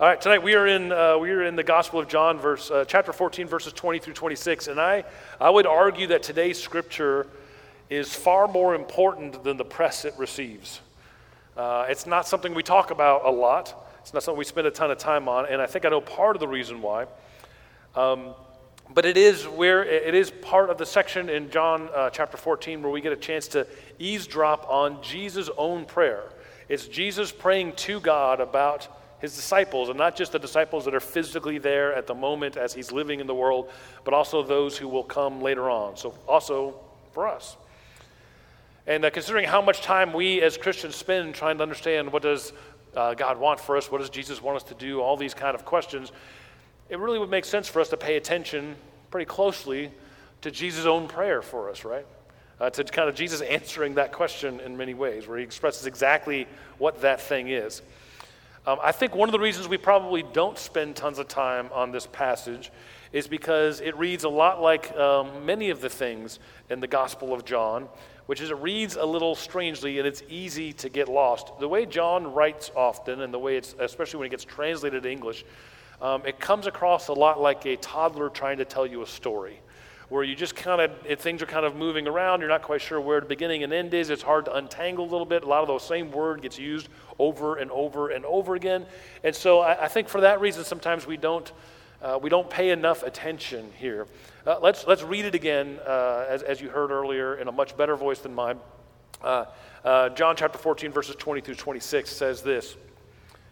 All right, tonight we are in uh, we are in the Gospel of John, verse uh, chapter 14, verses 20 through 26, and I I would argue that today's scripture is far more important than the press it receives. Uh, it's not something we talk about a lot. It's not something we spend a ton of time on, and I think I know part of the reason why. Um, but it is where it is part of the section in John uh, chapter 14 where we get a chance to eavesdrop on Jesus' own prayer. It's Jesus praying to God about his disciples, and not just the disciples that are physically there at the moment as he's living in the world, but also those who will come later on. So, also for us. And uh, considering how much time we as Christians spend trying to understand what does uh, God want for us, what does Jesus want us to do, all these kind of questions, it really would make sense for us to pay attention pretty closely to Jesus' own prayer for us, right? Uh, to kind of Jesus answering that question in many ways, where he expresses exactly what that thing is. Um, I think one of the reasons we probably don't spend tons of time on this passage is because it reads a lot like um, many of the things in the Gospel of John, which is it reads a little strangely and it's easy to get lost. The way John writes often, and the way it's, especially when it gets translated to English, um, it comes across a lot like a toddler trying to tell you a story where you just kind of, things are kind of moving around. You're not quite sure where the beginning and end is. It's hard to untangle a little bit. A lot of those same word gets used over and over and over again. And so I, I think for that reason, sometimes we don't, uh, we don't pay enough attention here. Uh, let's, let's read it again, uh, as, as you heard earlier, in a much better voice than mine. Uh, uh, John chapter 14, verses 20 through 26 says this.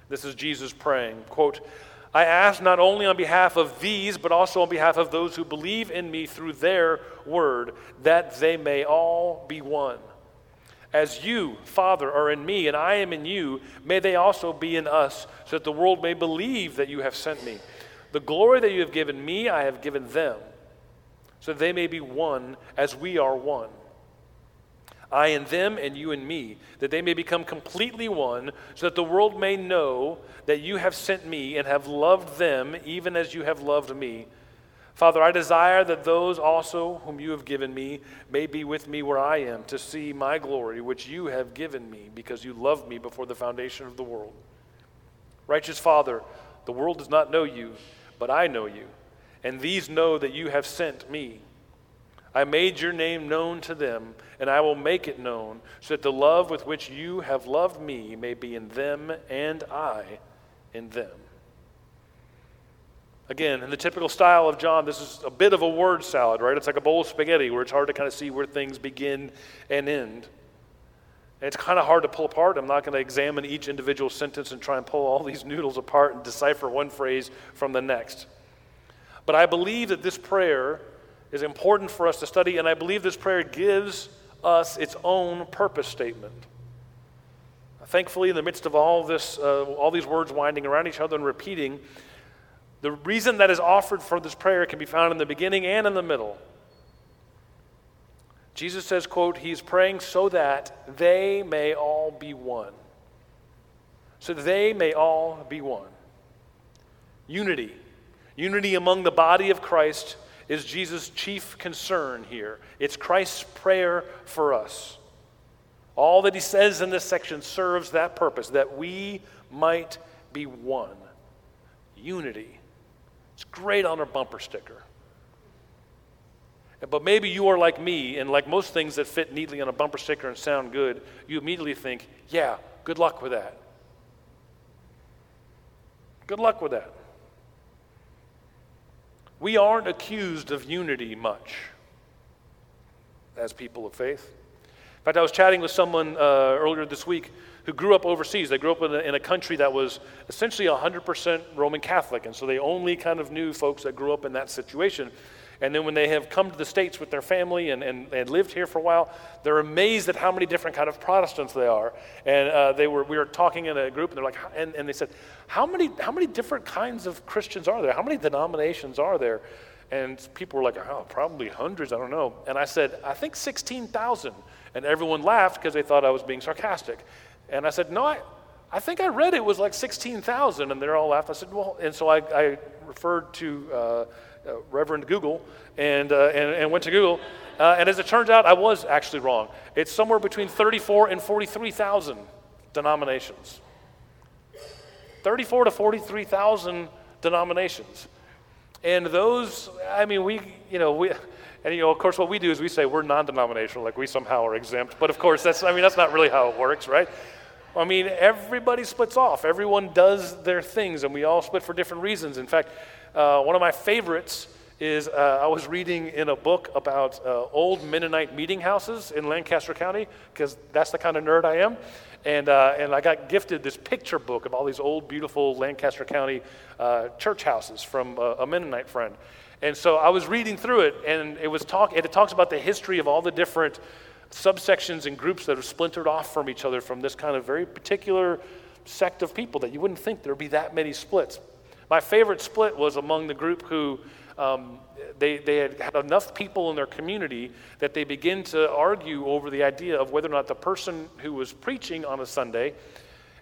This is Jesus praying, quote, I ask not only on behalf of these, but also on behalf of those who believe in me through their word, that they may all be one. As you, Father, are in me, and I am in you, may they also be in us, so that the world may believe that you have sent me. The glory that you have given me, I have given them, so that they may be one as we are one. I and them, and you and me, that they may become completely one, so that the world may know that you have sent me and have loved them even as you have loved me. Father, I desire that those also whom you have given me may be with me where I am to see my glory, which you have given me because you loved me before the foundation of the world. Righteous Father, the world does not know you, but I know you, and these know that you have sent me. I made your name known to them, and I will make it known, so that the love with which you have loved me may be in them and I in them. Again, in the typical style of John, this is a bit of a word salad, right? It's like a bowl of spaghetti where it's hard to kind of see where things begin and end. And it's kind of hard to pull apart. I'm not going to examine each individual sentence and try and pull all these noodles apart and decipher one phrase from the next. But I believe that this prayer is important for us to study, and I believe this prayer gives us its own purpose statement. Thankfully, in the midst of all this, uh, all these words winding around each other and repeating, the reason that is offered for this prayer can be found in the beginning and in the middle. Jesus says, quote, He's praying so that they may all be one. So they may all be one. Unity. Unity among the body of Christ is Jesus' chief concern here. It's Christ's prayer for us. All that he says in this section serves that purpose, that we might be one. Unity. It's great on our bumper sticker. But maybe you are like me, and like most things that fit neatly on a bumper sticker and sound good, you immediately think, yeah, good luck with that. Good luck with that. We aren't accused of unity much as people of faith. In fact, I was chatting with someone uh, earlier this week who grew up overseas. They grew up in a, in a country that was essentially 100% Roman Catholic, and so they only kind of knew folks that grew up in that situation. And then when they have come to the States with their family and, and, and lived here for a while, they're amazed at how many different kind of Protestants they are. And uh, they were, we were talking in a group, and they're like, and, and they said, how many, how many different kinds of Christians are there? How many denominations are there? And people were like, oh, probably hundreds, I don't know. And I said, I think 16,000. And everyone laughed because they thought I was being sarcastic. And I said, no, I, I think I read it was like 16,000. And they're all laughed. I said, well, and so I, I referred to uh, uh, Reverend Google and, uh, and, and, went to Google. Uh, and as it turns out, I was actually wrong. It's somewhere between 34 and 43,000 denominations. 34 to 43,000 denominations. And those, I mean, we, you know, we, and you know, of course, what we do is we say we're non-denominational, like we somehow are exempt. But of course, that's, I mean, that's not really how it works, right? I mean, everybody splits off. Everyone does their things, and we all split for different reasons. In fact, uh, one of my favorites is uh, I was reading in a book about uh, old Mennonite meeting houses in Lancaster County, because that's the kind of nerd I am. And, uh, and I got gifted this picture book of all these old, beautiful Lancaster County uh, church houses from a, a Mennonite friend. And so I was reading through it, and it was talk. It talks about the history of all the different subsections and groups that have splintered off from each other from this kind of very particular sect of people that you wouldn't think there'd be that many splits. My favorite split was among the group who um, they, they had had enough people in their community that they begin to argue over the idea of whether or not the person who was preaching on a Sunday,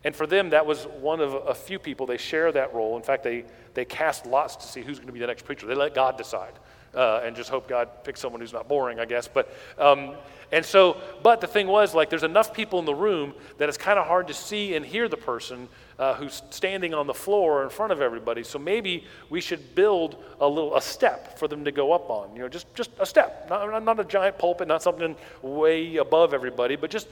and for them, that was one of a few people, they share that role. In fact, they, they cast lots to see who's going to be the next preacher. They let God decide uh, and just hope God picks someone who's not boring, I guess. But, um, and so, but the thing was, like, there's enough people in the room that it's kind of hard to see and hear the person uh, who's standing on the floor in front of everybody. So maybe we should build a little a step for them to go up on. You know, just just a step, not, not a giant pulpit, not something way above everybody, but just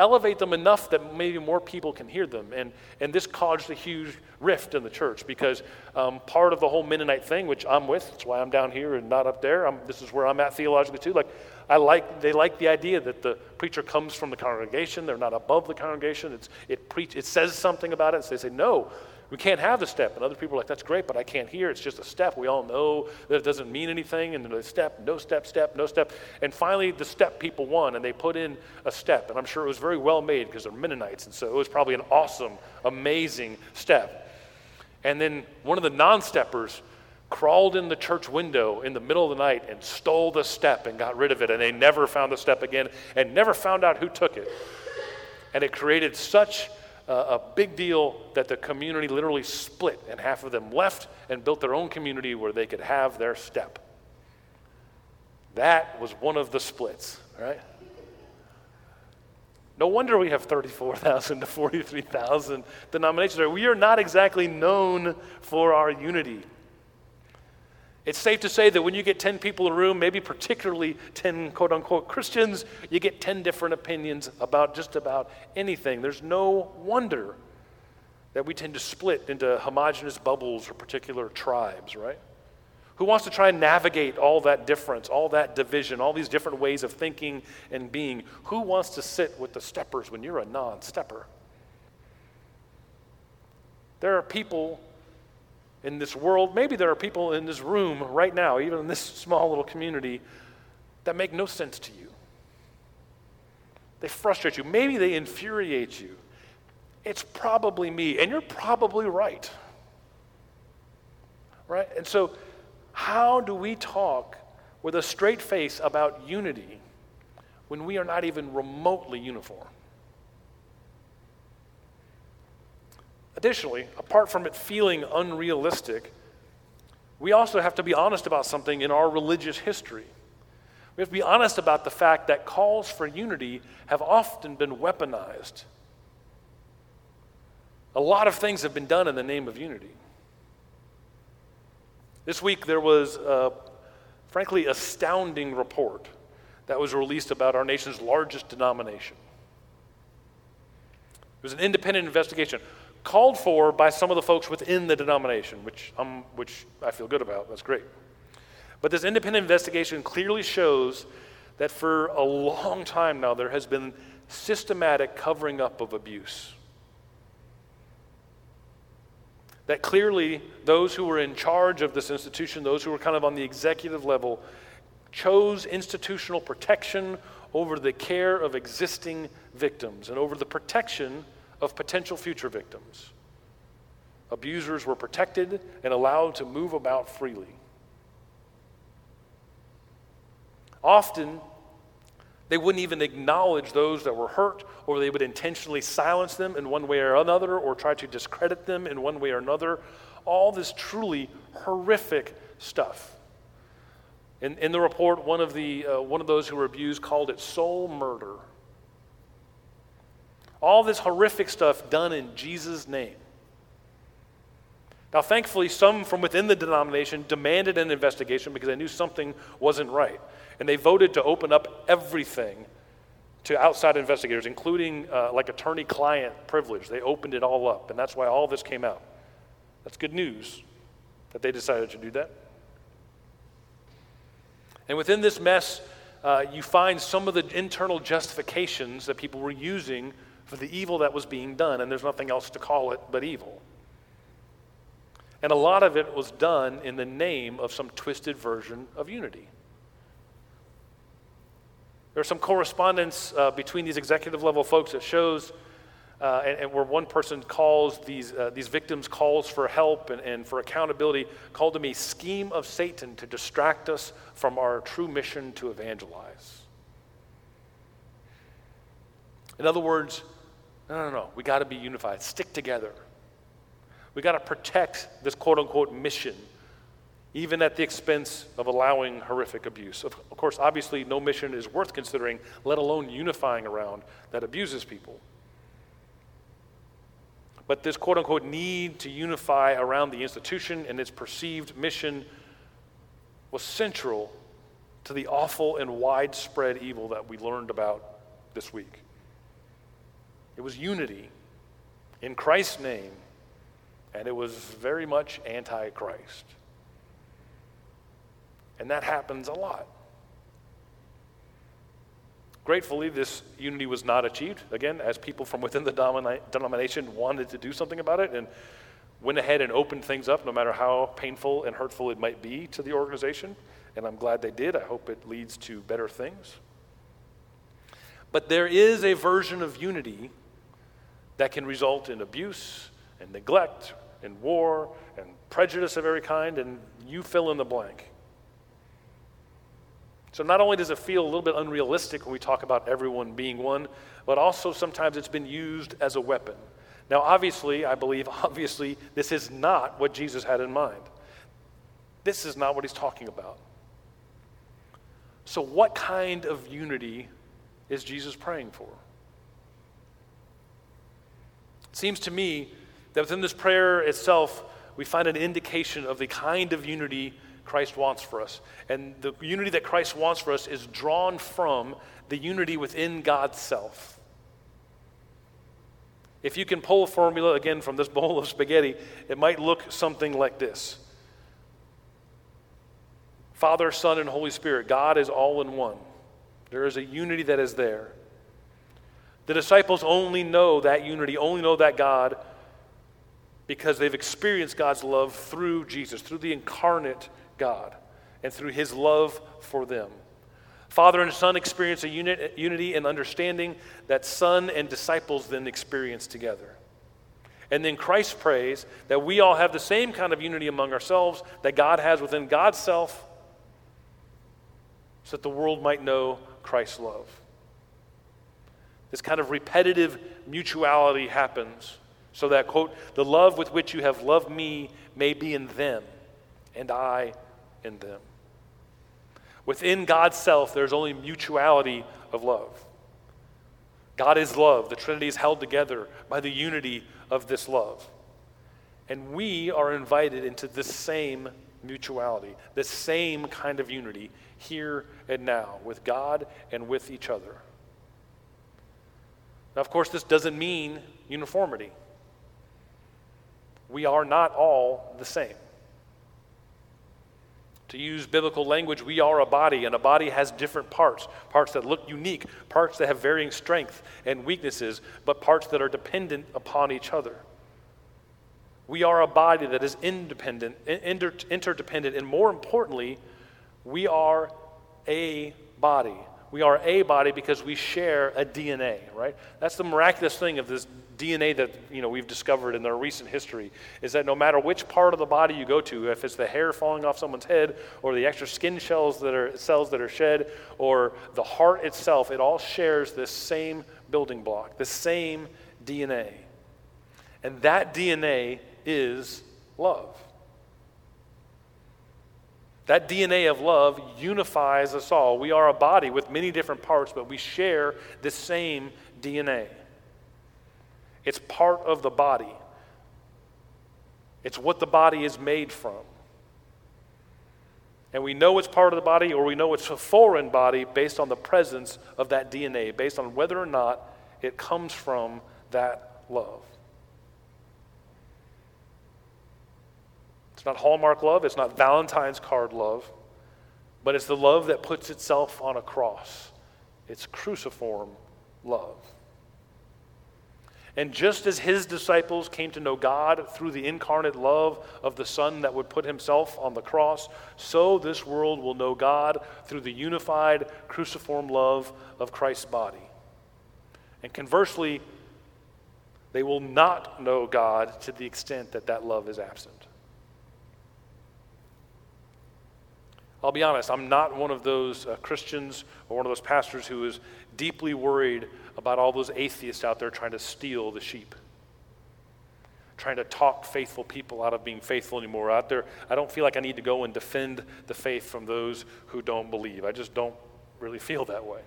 elevate them enough that maybe more people can hear them. And, and this caused a huge rift in the church because um, part of the whole Mennonite thing, which I'm with, that's why I'm down here and not up there. I'm, this is where I'm at theologically too. Like, I like, they like the idea that the preacher comes from the congregation. They're not above the congregation. It's, it, preach, it says something about it. So they say, no, we can't have the step. And other people are like, that's great, but I can't hear. It's just a step. We all know that it doesn't mean anything. And the step, no step, step, no step. And finally, the step people won, and they put in a step. And I'm sure it was very well made because they're Mennonites. And so it was probably an awesome, amazing step. And then one of the non steppers crawled in the church window in the middle of the night and stole the step and got rid of it. And they never found the step again and never found out who took it. And it created such a big deal that the community literally split, and half of them left and built their own community where they could have their step. That was one of the splits, right? No wonder we have 34,000 to 43,000 denominations. We are not exactly known for our unity. It's safe to say that when you get 10 people in a room, maybe particularly 10 quote unquote Christians, you get 10 different opinions about just about anything. There's no wonder that we tend to split into homogenous bubbles or particular tribes, right? Who wants to try and navigate all that difference, all that division, all these different ways of thinking and being? Who wants to sit with the steppers when you're a non stepper? There are people in this world, maybe there are people in this room right now, even in this small little community, that make no sense to you. They frustrate you. Maybe they infuriate you. It's probably me, and you're probably right. Right? And so, how do we talk with a straight face about unity when we are not even remotely uniform? Additionally, apart from it feeling unrealistic, we also have to be honest about something in our religious history. We have to be honest about the fact that calls for unity have often been weaponized. A lot of things have been done in the name of unity. This week there was a frankly astounding report that was released about our nation's largest denomination. It was an independent investigation called for by some of the folks within the denomination, which, um, which I feel good about. That's great. But this independent investigation clearly shows that for a long time now there has been systematic covering up of abuse. That clearly those who were in charge of this institution, those who were kind of on the executive level, chose institutional protection over the care of existing victims and over the protection of potential future victims. Abusers were protected and allowed to move about freely. Often, they wouldn't even acknowledge those that were hurt, or they would intentionally silence them in one way or another, or try to discredit them in one way or another. All this truly horrific stuff. In, in the report, one of, the, uh, one of those who were abused called it soul murder. All this horrific stuff done in Jesus' name. Now, thankfully, some from within the denomination demanded an investigation because they knew something wasn't right. And they voted to open up everything to outside investigators, including uh, like attorney client privilege. They opened it all up, and that's why all this came out. That's good news that they decided to do that. And within this mess, uh, you find some of the internal justifications that people were using for the evil that was being done, and there's nothing else to call it but evil. And a lot of it was done in the name of some twisted version of unity. There's some correspondence uh, between these executive level folks that shows, uh, and, and, where one person calls these, uh, these victims calls for help and, and for accountability, called them a scheme of Satan to distract us from our true mission to evangelize. In other words, no, no, no, we got to be unified, stick together. We got to protect this quote unquote mission even at the expense of allowing horrific abuse. Of, of course, obviously, no mission is worth considering, let alone unifying around that abuses people. But this quote unquote need to unify around the institution and its perceived mission was central to the awful and widespread evil that we learned about this week. It was unity in Christ's name, and it was very much anti Christ. And that happens a lot. Gratefully, this unity was not achieved, again, as people from within the denomination wanted to do something about it and went ahead and opened things up, no matter how painful and hurtful it might be to the organization. And I'm glad they did. I hope it leads to better things. But there is a version of unity that can result in abuse and neglect and war and prejudice of every kind, and you fill in the blank. So not only does it feel a little bit unrealistic when we talk about everyone being one, but also sometimes it's been used as a weapon. Now, obviously, I believe, obviously, this is not what Jesus had in mind. This is not what he's talking about. So, what kind of unity is Jesus praying for? It seems to me that within this prayer itself, we find an indication of the kind of unity Christ wants for us. And the unity that Christ wants for us is drawn from the unity within God's self. If you can pull a formula again from this bowl of spaghetti, it might look something like this Father, Son, and Holy Spirit, God is all in one. There is a unity that is there. The disciples only know that unity, only know that God because they've experienced God's love through Jesus, through the incarnate God and through his love for them. Father and Son experience a unit, unity and understanding that Son and disciples then experience together. And then Christ prays that we all have the same kind of unity among ourselves that God has within God's self so that the world might know Christ's love. This kind of repetitive mutuality happens so that, quote, the love with which you have loved me may be in them, and I in them. Within God's self, there's only mutuality of love. God is love. The Trinity is held together by the unity of this love. And we are invited into this same mutuality, this same kind of unity here and now with God and with each other. Now, of course, this doesn't mean uniformity. We are not all the same. To use biblical language, we are a body, and a body has different parts parts that look unique, parts that have varying strength and weaknesses, but parts that are dependent upon each other. We are a body that is independent, inter- interdependent, and more importantly, we are a body. We are a body because we share a DNA, right? That's the miraculous thing of this DNA that you know we've discovered in our recent history is that no matter which part of the body you go to, if it's the hair falling off someone's head, or the extra skin shells that are cells that are shed, or the heart itself, it all shares this same building block, the same DNA. And that DNA is love. That DNA of love unifies us all. We are a body with many different parts, but we share the same DNA. It's part of the body. it's what the body is made from. And we know it's part of the body or we know it's a foreign body based on the presence of that DNA, based on whether or not it comes from that love. It's not Hallmark love, it's not Valentine's card love, but it's the love that puts itself on a cross. It's cruciform love. And just as his disciples came to know God through the incarnate love of the Son that would put himself on the cross, so this world will know God through the unified cruciform love of Christ's body. And conversely, they will not know God to the extent that that love is absent. I'll be honest, I'm not one of those uh, Christians or one of those pastors who is deeply worried about all those atheists out there trying to steal the sheep, trying to talk faithful people out of being faithful anymore. Out there, I don't feel like I need to go and defend the faith from those who don't believe. I just don't really feel that way.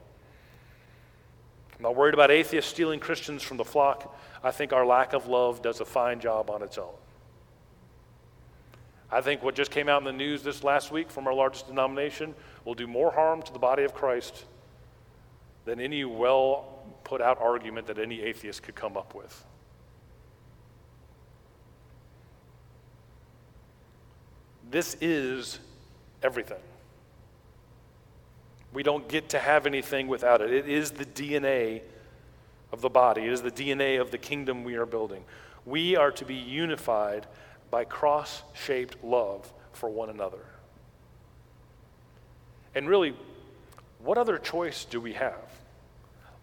I'm not worried about atheists stealing Christians from the flock. I think our lack of love does a fine job on its own. I think what just came out in the news this last week from our largest denomination will do more harm to the body of Christ than any well put out argument that any atheist could come up with. This is everything. We don't get to have anything without it. It is the DNA of the body, it is the DNA of the kingdom we are building. We are to be unified by cross shaped love for one another. And really, what other choice do we have?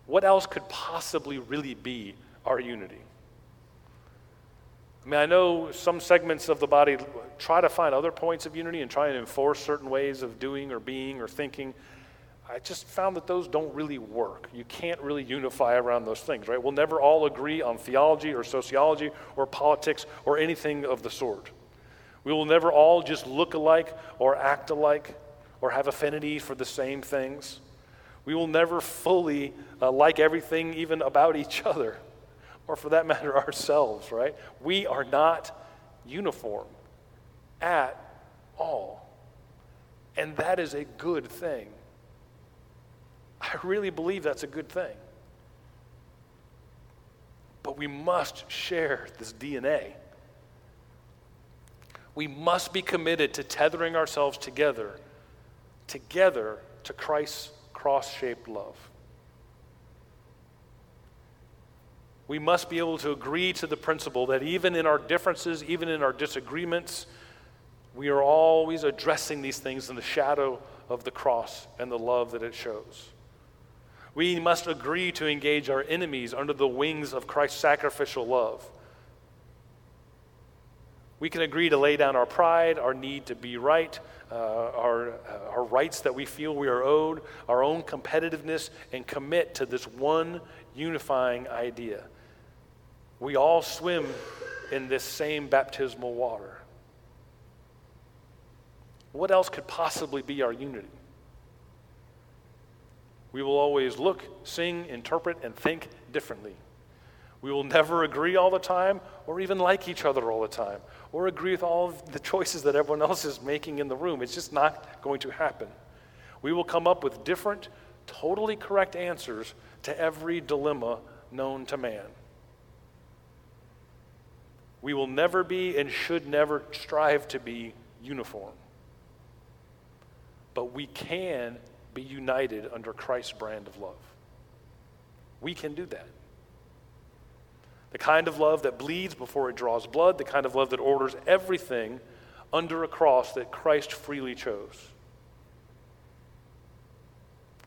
What else could possibly really be our unity? I mean, I know some segments of the body try to find other points of unity and try and enforce certain ways of doing or being or thinking. I just found that those don't really work. You can't really unify around those things, right? We'll never all agree on theology or sociology or politics or anything of the sort. We will never all just look alike or act alike or have affinity for the same things. We will never fully uh, like everything, even about each other, or for that matter, ourselves, right? We are not uniform at all. And that is a good thing. I really believe that's a good thing. But we must share this DNA. We must be committed to tethering ourselves together, together to Christ's cross shaped love. We must be able to agree to the principle that even in our differences, even in our disagreements, we are always addressing these things in the shadow of the cross and the love that it shows. We must agree to engage our enemies under the wings of Christ's sacrificial love. We can agree to lay down our pride, our need to be right, uh, our, uh, our rights that we feel we are owed, our own competitiveness, and commit to this one unifying idea. We all swim in this same baptismal water. What else could possibly be our unity? We will always look, sing, interpret, and think differently. We will never agree all the time or even like each other all the time or agree with all of the choices that everyone else is making in the room. It's just not going to happen. We will come up with different, totally correct answers to every dilemma known to man. We will never be and should never strive to be uniform. But we can be united under Christ's brand of love. We can do that. The kind of love that bleeds before it draws blood, the kind of love that orders everything under a cross that Christ freely chose.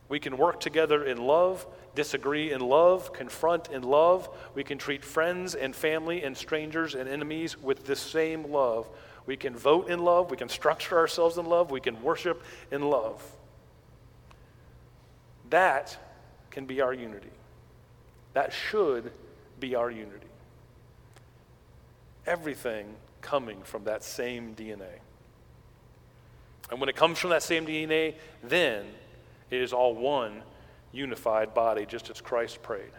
We can work together in love, disagree in love, confront in love. We can treat friends and family and strangers and enemies with the same love. We can vote in love. We can structure ourselves in love. We can worship in love. That can be our unity. That should be our unity. Everything coming from that same DNA. And when it comes from that same DNA, then it is all one unified body, just as Christ prayed.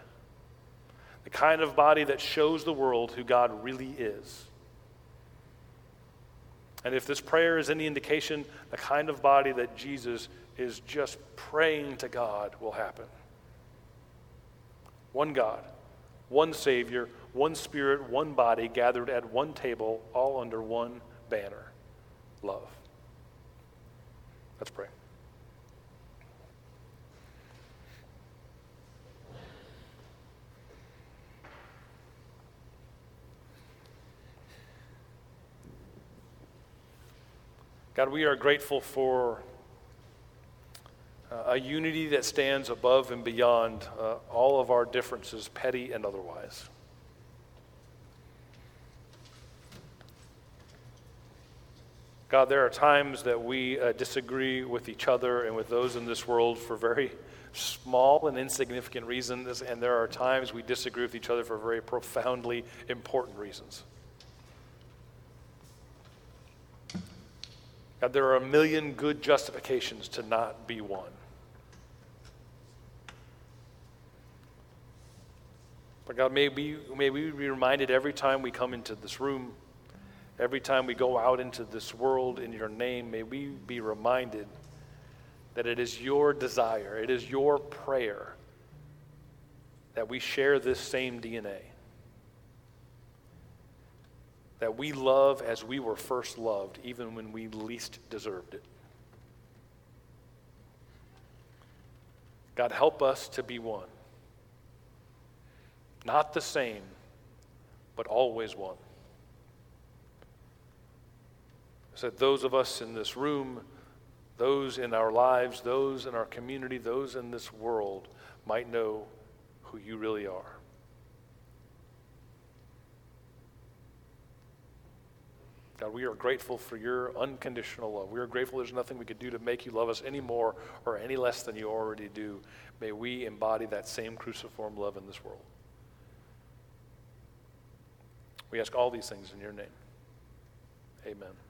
The kind of body that shows the world who God really is. And if this prayer is any indication, the kind of body that Jesus is just praying to God will happen. One God, one Savior, one Spirit, one body gathered at one table, all under one banner love. Let's pray. God, we are grateful for a unity that stands above and beyond uh, all of our differences, petty and otherwise. God, there are times that we uh, disagree with each other and with those in this world for very small and insignificant reasons, and there are times we disagree with each other for very profoundly important reasons. God, there are a million good justifications to not be one. But God, may we, may we be reminded every time we come into this room, every time we go out into this world in your name, may we be reminded that it is your desire, it is your prayer that we share this same DNA that we love as we were first loved, even when we least deserved it. God, help us to be one. Not the same, but always one. So that those of us in this room, those in our lives, those in our community, those in this world might know who you really are. God, we are grateful for your unconditional love. We are grateful there's nothing we could do to make you love us any more or any less than you already do. May we embody that same cruciform love in this world. We ask all these things in your name. Amen.